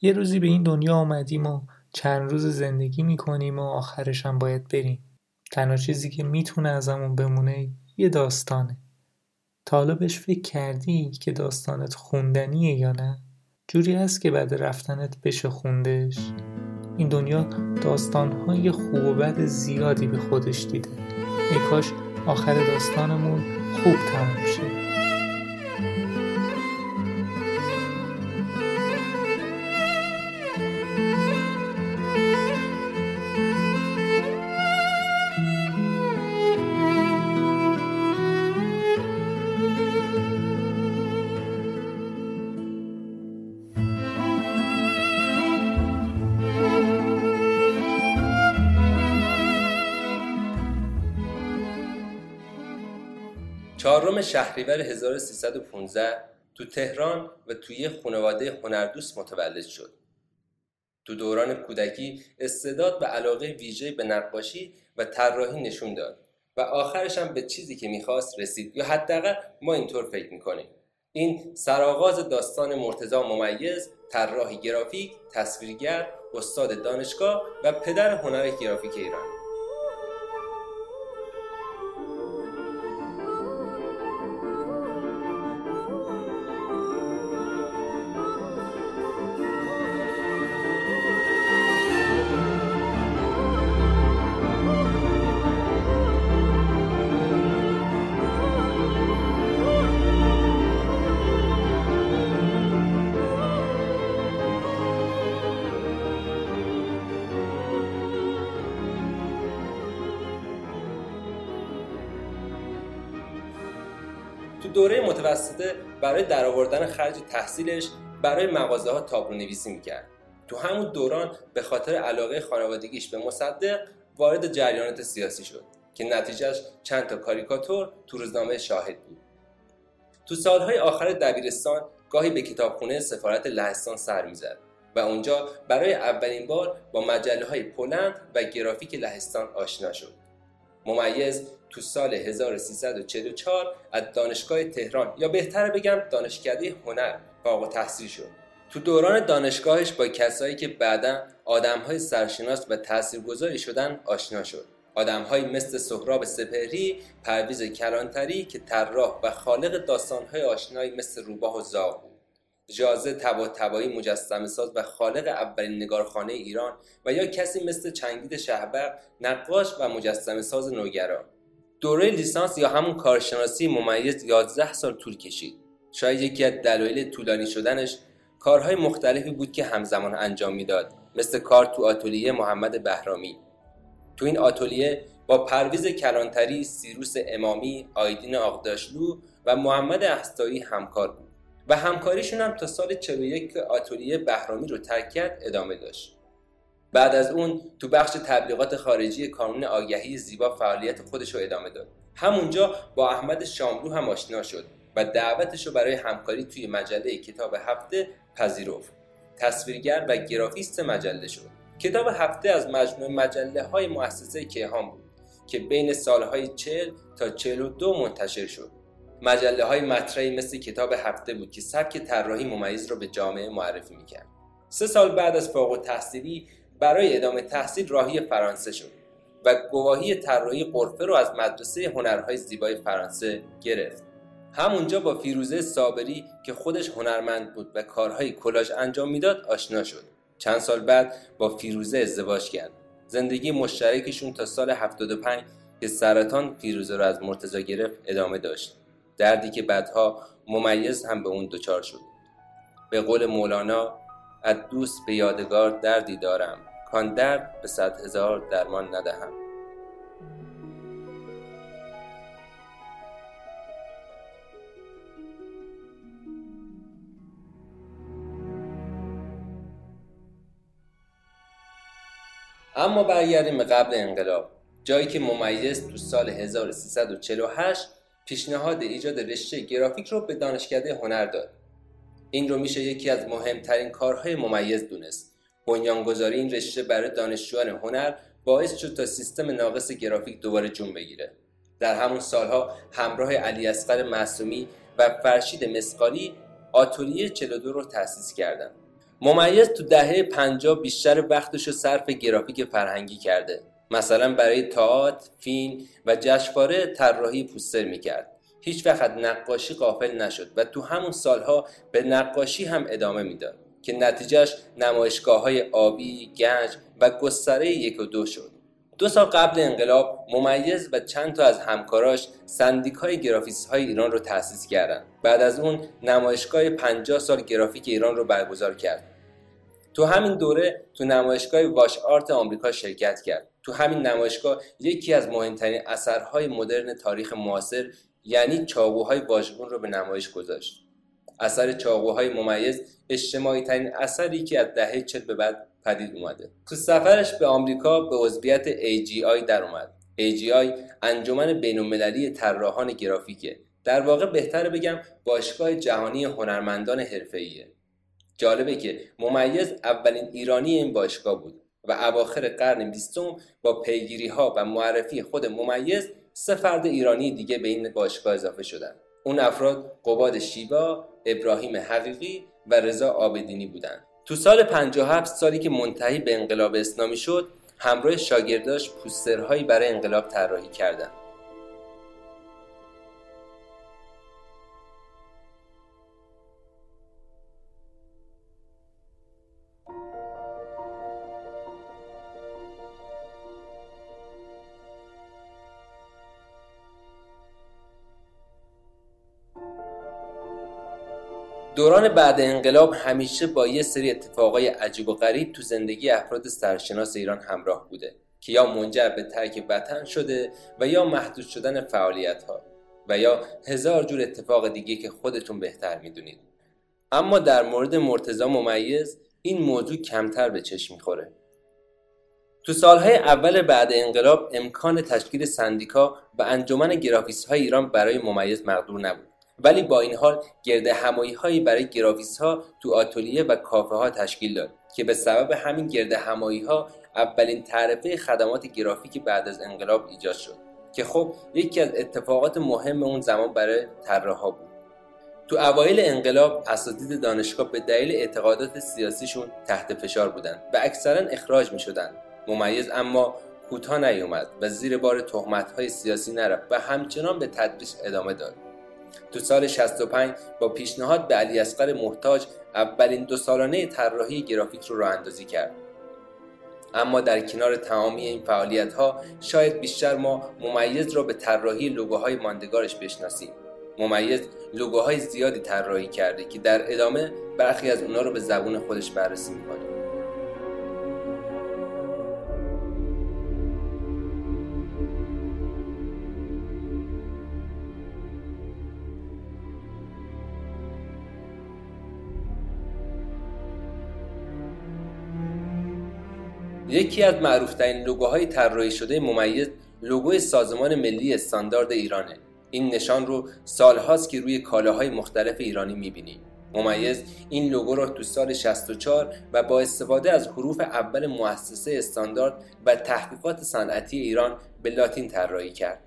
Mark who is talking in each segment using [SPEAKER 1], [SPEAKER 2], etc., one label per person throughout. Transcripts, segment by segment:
[SPEAKER 1] یه روزی به این دنیا آمدیم و چند روز زندگی می‌کنیم و آخرش هم باید بریم. تنها چیزی که می‌تونه ازمون بمونه یه داستانه. تا حالا بهش فکر کردی که داستانت خوندنیه یا نه؟ جوری هست که بعد رفتنت بشه خوندش. این دنیا داستانهای خوب و بد زیادی به خودش دیده. ای کاش آخر داستانمون خوب تموم شه.
[SPEAKER 2] چهارم شهریور 1315 تو تهران و توی خانواده هنردوست متولد شد. تو دوران کودکی استعداد و علاقه ویژه به نقاشی و طراحی نشون داد و آخرش هم به چیزی که می‌خواست رسید یا حداقل ما اینطور فکر می‌کنیم. این سرآغاز داستان مرتضا ممیز، طراح گرافیک، تصویرگر، استاد دانشگاه و پدر هنر گرافیک ایران. دوره متوسطه برای درآوردن خرج تحصیلش برای مغازه ها تابلو نویسی می‌کرد. تو همون دوران به خاطر علاقه خانوادگیش به مصدق وارد جریانات سیاسی شد که نتیجهش چند تا کاریکاتور تو روزنامه شاهد بود. تو سالهای آخر دبیرستان گاهی به کتابخونه سفارت لهستان سر می‌زد و اونجا برای اولین بار با مجله های پولند و گرافیک لهستان آشنا شد. ممیز تو سال 1344 از دانشگاه تهران یا بهتر بگم دانشکده هنر فارغ تحصیل شد. تو دوران دانشگاهش با کسایی که بعدا آدمهای سرشناس و تاثیرگذاری شدن آشنا شد. آدمهایی مثل سهراب سپهری، پرویز کلانتری که طراح و خالق داستانهای آشنایی مثل روباه و زاغ جازه تبا تبایی مجسم ساز و خالق اولین نگارخانه ایران و یا کسی مثل چنگید شهبر نقاش و مجسم ساز نوگرا دوره لیسانس یا همون کارشناسی ممیز 11 سال طول کشید. شاید یکی از دلایل طولانی شدنش کارهای مختلفی بود که همزمان انجام می‌داد مثل کار تو آتلیه محمد بهرامی. تو این آتلیه با پرویز کلانتری، سیروس امامی، آیدین آقداشلو و محمد احستایی همکار بود. و همکاریشون هم تا سال 41 که آتلیه بهرامی رو ترک کرد ادامه داشت. بعد از اون تو بخش تبلیغات خارجی کانون آگهی زیبا فعالیت خودش رو ادامه داد. همونجا با احمد شاملو هم آشنا شد و دعوتش رو برای همکاری توی مجله کتاب هفته پذیرفت. تصویرگر و گرافیست مجله شد. کتاب هفته از مجموعه مجله های مؤسسه کیهان بود که بین سالهای 40 تا 42 منتشر شد. مجله های مطرحی مثل کتاب هفته بود که سبک طراحی ممیز را به جامعه معرفی می‌کرد. سه سال بعد از فوق التحصیلی برای ادامه تحصیل راهی فرانسه شد و گواهی طراحی قرفه رو از مدرسه هنرهای زیبای فرانسه گرفت. همونجا با فیروزه صابری که خودش هنرمند بود و کارهای کلاژ انجام می‌داد آشنا شد. چند سال بعد با فیروزه ازدواج کرد. زندگی مشترکشون تا سال 75 که سرطان فیروزه رو از مرتزا گرفت ادامه داشت. دردی که بعدها ممیز هم به اون دچار شد. به قول مولانا از دوست به یادگار دردی دارم کان درد به صد هزار درمان ندهم. اما برگردیم به قبل انقلاب. جایی که ممیز تو سال 1348 پیشنهاد ایجاد رشته گرافیک رو به دانشکده هنر داد. این رو میشه یکی از مهمترین کارهای ممیز دونست. بنیانگذاری این رشته برای دانشجویان هنر باعث شد تا سیستم ناقص گرافیک دوباره جون بگیره. در همون سالها همراه علی اصغر معصومی و فرشید مسقالی آتولیه 42 رو تأسیس کردند ممیز تو دهه 50 بیشتر وقتش رو صرف گرافیک فرهنگی کرده. مثلا برای تئاتر، فیلم و جشنواره طراحی پوستر می‌کرد هیچ وقت نقاشی قافل نشد و تو همون سالها به نقاشی هم ادامه می‌داد که نتیجهش نمایشگاه های آبی، گنج و گستره یک و دو شد. دو سال قبل انقلاب ممیز و چند تا از همکاراش سندیکای گرافیس های ایران رو تأسیس کردند. بعد از اون نمایشگاه 50 سال گرافیک ایران رو برگزار کرد. تو همین دوره تو نمایشگاه واش آرت آمریکا شرکت کرد. تو همین نمایشگاه یکی از مهمترین اثرهای مدرن تاریخ معاصر یعنی چاقوهای واژگون رو به نمایش گذاشت. اثر چاقوهای ممیز اجتماعی ترین اثری که از دهه چل به بعد پدید اومده. تو سفرش به آمریکا به عضویت AGI در اومد. AGI انجمن بینالمللی طراحان گرافیکه. در واقع بهتره بگم باشگاه جهانی هنرمندان حرفه‌ایه. جالبه که ممیز اولین ایرانی این باشگاه بود. و اواخر قرن بیستم با پیگیری ها و معرفی خود ممیز سه فرد ایرانی دیگه به این باشگاه اضافه شدن اون افراد قباد شیبا، ابراهیم حقیقی و رضا آبدینی بودند. تو سال 57 سالی که منتهی به انقلاب اسلامی شد همراه شاگرداش پوسترهایی برای انقلاب طراحی کردند. دوران بعد انقلاب همیشه با یه سری اتفاقای عجیب و غریب تو زندگی افراد سرشناس ایران همراه بوده که یا منجر به ترک وطن شده و یا محدود شدن فعالیت ها و یا هزار جور اتفاق دیگه که خودتون بهتر می‌دونید. اما در مورد مرتزا ممیز این موضوع کمتر به چشم می‌خوره. تو سالهای اول بعد انقلاب امکان تشکیل سندیکا و انجمن گرافیست های ایران برای ممیز مقدور نبود. ولی با این حال گرد همایی هایی برای گرافیس ها تو آتولیه و کافه ها تشکیل داد که به سبب همین گرد همایی ها اولین تعرفه خدمات گرافیک بعد از انقلاب ایجاد شد که خب یکی از اتفاقات مهم اون زمان برای طراحها بود تو اوایل انقلاب اساتید دانشگاه به دلیل اعتقادات سیاسیشون تحت فشار بودند و اکثرا اخراج می شدن. ممیز اما کوتاه نیومد و زیر بار تهمت های سیاسی نرفت و همچنان به تدریس ادامه داد تو سال 65 با پیشنهاد به علی اصغر محتاج اولین دو سالانه طراحی گرافیک رو راه اندازی کرد. اما در کنار تمامی این فعالیت ها شاید بیشتر ما ممیز را به طراحی لوگوهای ماندگارش بشناسیم. ممیز لوگوهای زیادی طراحی کرده که در ادامه برخی از اونا رو به زبون خودش بررسی می‌کنیم یکی از معروفترین لوگوهای طراحی شده ممیز لوگوی سازمان ملی استاندارد ایرانه. این نشان رو سالهاست که روی کالاهای مختلف ایرانی می‌بینیم ممیز این لوگو را تو سال 64 و با استفاده از حروف اول مؤسسه استاندارد و تحقیقات صنعتی ایران به لاتین طراحی کرد.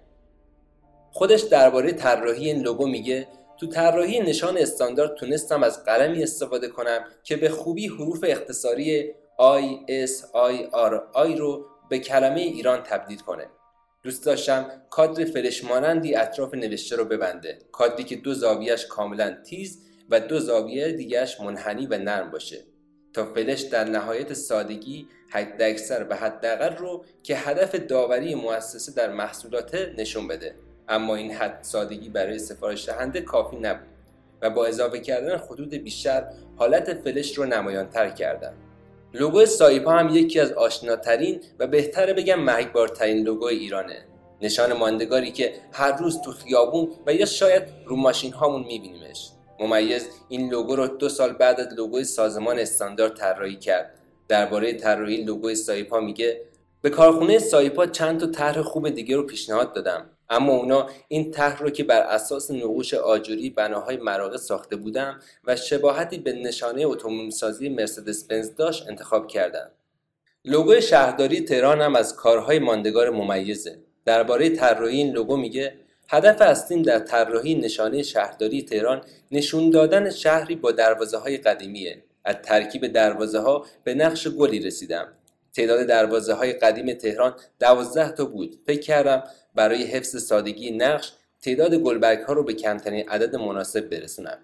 [SPEAKER 2] خودش درباره طراحی این لوگو میگه تو طراحی نشان استاندارد تونستم از قلمی استفاده کنم که به خوبی حروف اختصاری آی رو به کلمه ایران تبدیل کنه. دوست داشتم کادر فلش مانندی اطراف نوشته رو ببنده. کادری که دو زاویهش کاملا تیز و دو زاویه دیگهش منحنی و نرم باشه. تا فلش در نهایت سادگی حد اکثر و حداقل رو که هدف داوری مؤسسه در محصولات نشون بده. اما این حد سادگی برای سفارش دهنده کافی نبود و با اضافه کردن خطوط بیشتر حالت فلش رو نمایانتر کردن لوگو سایپا هم یکی از آشناترین و بهتره بگم مرگبارترین لوگو ایرانه. نشان ماندگاری که هر روز تو خیابون و یا شاید رو ماشین هامون میبینیمش. ممیز این لوگو رو دو سال بعد از لوگوی سازمان استاندارد طراحی کرد. درباره طراحی لوگوی سایپا میگه به کارخونه سایپا چند تا طرح خوب دیگه رو پیشنهاد دادم. اما اونا این طرح رو که بر اساس نقوش آجوری بناهای مراغه ساخته بودم و شباهتی به نشانه اتومبیل سازی مرسدس بنز داشت انتخاب کردن لوگوی شهرداری تهران هم از کارهای ماندگار ممیزه. درباره طراحی این لوگو میگه هدف اصلیم در طراحی نشانه شهرداری تهران نشون دادن شهری با دروازه های قدیمیه. از ترکیب دروازه ها به نقش گلی رسیدم. تعداد دروازه های قدیم تهران دوازده تا بود. فکر کردم برای حفظ سادگی نقش تعداد گلبرگ ها رو به کمترین عدد مناسب برسونم.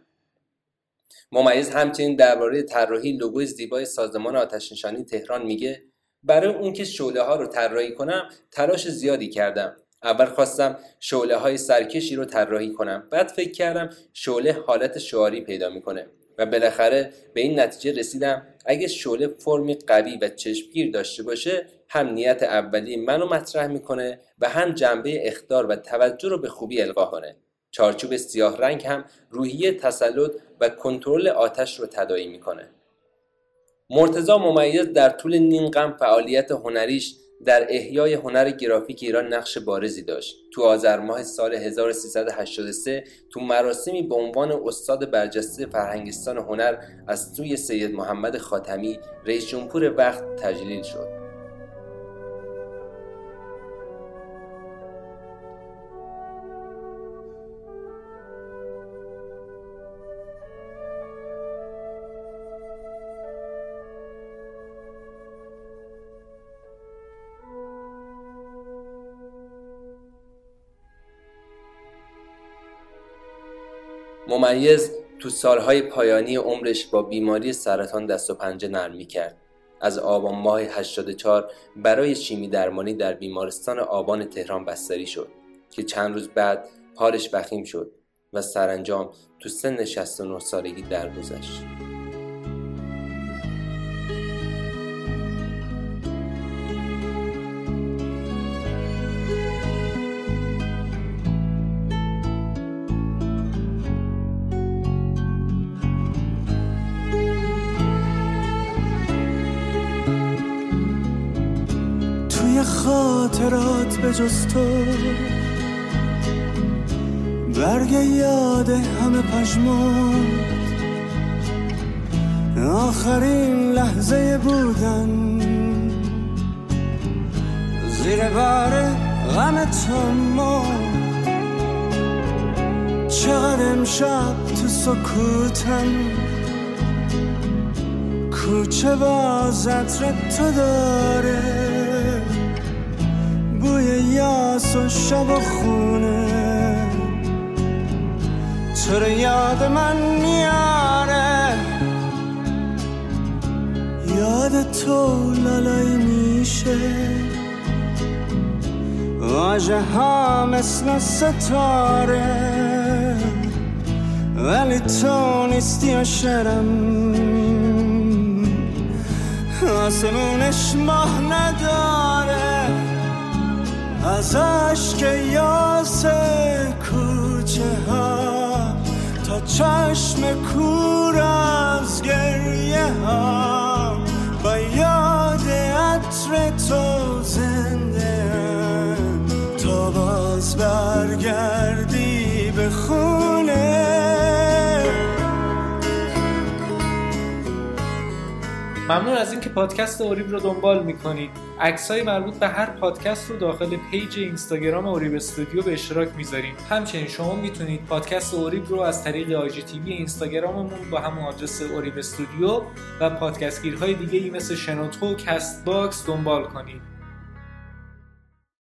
[SPEAKER 2] ممیز همچنین درباره طراحی لوگوی زیبای سازمان آتشنشانی تهران میگه برای اون که شعله ها رو طراحی کنم تلاش زیادی کردم. اول خواستم شعله های سرکشی رو طراحی کنم بعد فکر کردم شعله حالت شعاری پیدا می‌کنه. و بالاخره به این نتیجه رسیدم. اگه شعله فرمی قوی و چشمگیر داشته باشه هم نیت اولی منو مطرح می‌کنه و هم جنبه اختار و توجه رو به خوبی القا کنه. چارچوب سیاه رنگ هم روحیه تسلط و کنترل آتش رو تدایی می‌کنه. مرتزا ممیز در طول نیم قم فعالیت هنریش در احیای هنر گرافیک ایران نقش بارزی داشت. تو آذر ماه سال 1383 تو مراسمی به عنوان استاد برجسته فرهنگستان هنر از سوی سید محمد خاتمی رئیس جمهور وقت تجلیل شد. ممیز تو سالهای پایانی عمرش با بیماری سرطان دست و پنجه نرم کرد. از آبان ماه 84 برای شیمی درمانی در بیمارستان آبان تهران بستری شد که چند روز بعد حالش بخیم شد و سرانجام تو سن 69 سالگی درگذشت.
[SPEAKER 3] جز تو. برگ یاد همه پشمود آخرین لحظه بودن. زیر بار غم تو چقدر امشب تو سکوتم. کوچه با زطر تو داره. یاس و شب خونه. چرا یاد من میاره؟ یاد تو لالای میشه. واجه ها مثل ستاره. ولی تو نیستی و شرم آسمونش ماه نداره. از عشق یاس کوچه ها تا چشم کور از گریه ها و یاد عطر تو زنده تا باز برگردی به خونه
[SPEAKER 1] ممنون از اینکه پادکست اوریب رو دنبال می‌کنید. های مربوط به هر پادکست رو داخل پیج اینستاگرام اوریب استودیو به اشتراک می‌ذاریم. همچنین شما می‌تونید پادکست اوریب رو از طریق IGTV اینستاگراممون با همون آدرس اوریب استودیو و پادکست گیرهای دیگه ای مثل شنوتو Castbox دنبال کنید.